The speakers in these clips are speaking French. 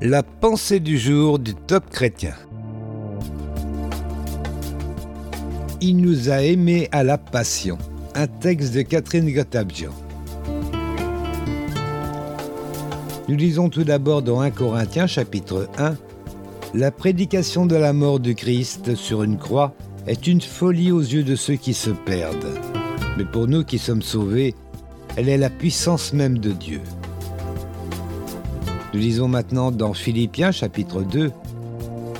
La pensée du jour du top chrétien. Il nous a aimés à la passion. Un texte de Catherine Gotabjian. Nous lisons tout d'abord dans 1 Corinthiens chapitre 1 La prédication de la mort du Christ sur une croix est une folie aux yeux de ceux qui se perdent. Mais pour nous qui sommes sauvés, elle est la puissance même de Dieu. Nous lisons maintenant dans Philippiens chapitre 2.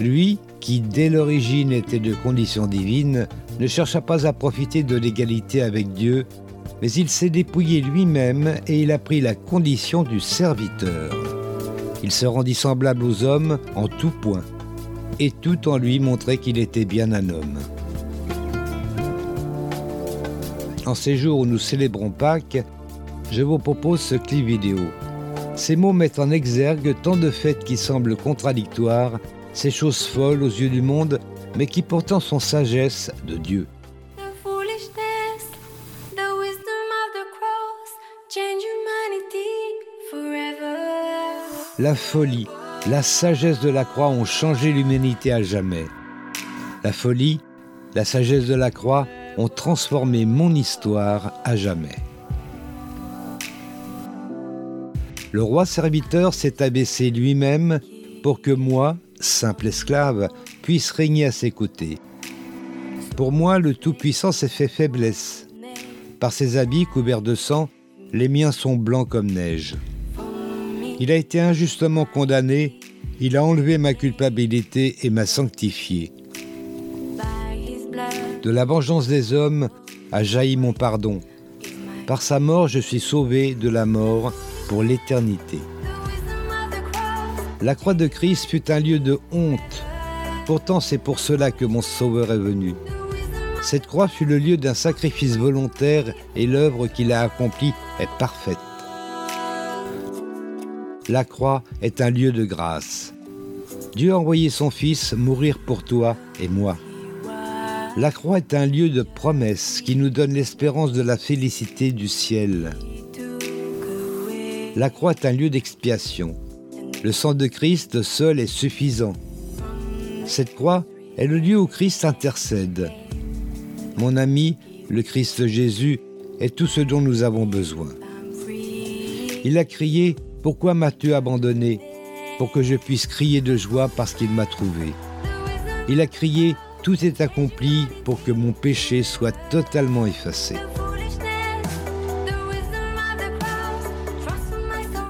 Lui, qui dès l'origine était de condition divine, ne chercha pas à profiter de l'égalité avec Dieu, mais il s'est dépouillé lui-même et il a pris la condition du serviteur. Il se rendit semblable aux hommes en tout point, et tout en lui montrait qu'il était bien un homme. En ces jours où nous célébrons Pâques, je vous propose ce clip vidéo. Ces mots mettent en exergue tant de faits qui semblent contradictoires, ces choses folles aux yeux du monde, mais qui pourtant sont sagesse de Dieu. La folie, la sagesse de la croix ont changé l'humanité à jamais. La folie, la sagesse de la croix ont transformé mon histoire à jamais. Le roi serviteur s'est abaissé lui-même pour que moi, simple esclave, puisse régner à ses côtés. Pour moi, le Tout-Puissant s'est fait faiblesse. Par ses habits couverts de sang, les miens sont blancs comme neige. Il a été injustement condamné, il a enlevé ma culpabilité et m'a sanctifié. De la vengeance des hommes a jailli mon pardon. Par sa mort, je suis sauvé de la mort l'éternité. La croix de Christ fut un lieu de honte. Pourtant, c'est pour cela que mon Sauveur est venu. Cette croix fut le lieu d'un sacrifice volontaire et l'œuvre qu'il a accomplie est parfaite. La croix est un lieu de grâce. Dieu a envoyé son Fils mourir pour toi et moi. La croix est un lieu de promesse qui nous donne l'espérance de la félicité du ciel. La croix est un lieu d'expiation. Le sang de Christ seul est suffisant. Cette croix est le lieu où Christ intercède. Mon ami, le Christ Jésus, est tout ce dont nous avons besoin. Il a crié, Pourquoi m'as-tu abandonné Pour que je puisse crier de joie parce qu'il m'a trouvé? Il a crié, Tout est accompli pour que mon péché soit totalement effacé.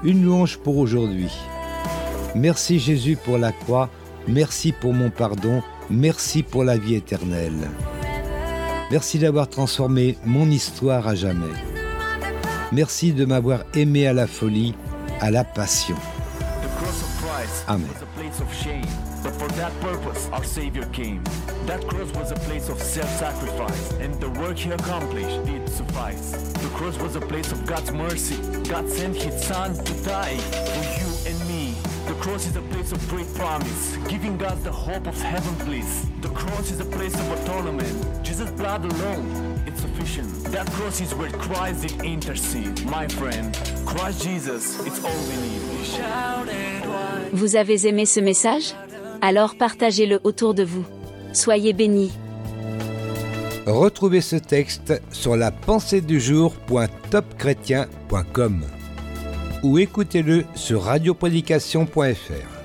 Une louange pour aujourd'hui. Merci Jésus pour la croix, merci pour mon pardon, merci pour la vie éternelle. Merci d'avoir transformé mon histoire à jamais. Merci de m'avoir aimé à la folie, à la passion. Amen. But for that purpose, our Savior came. That cross was a place of self-sacrifice, and the work He accomplished did suffice. The cross was a place of God's mercy. God sent His Son to die for you and me. The cross is a place of great promise, giving us the hope of heaven bliss. The cross is a place of atonement. Jesus' blood alone, it's sufficient. That cross is where Christ did intercede. My friend, Christ Jesus, it's all we need. Vous avez aimé ce message alors partagez-le autour de vous. Soyez bénis. Retrouvez ce texte sur la pensée du ou écoutez-le sur radioprédication.fr.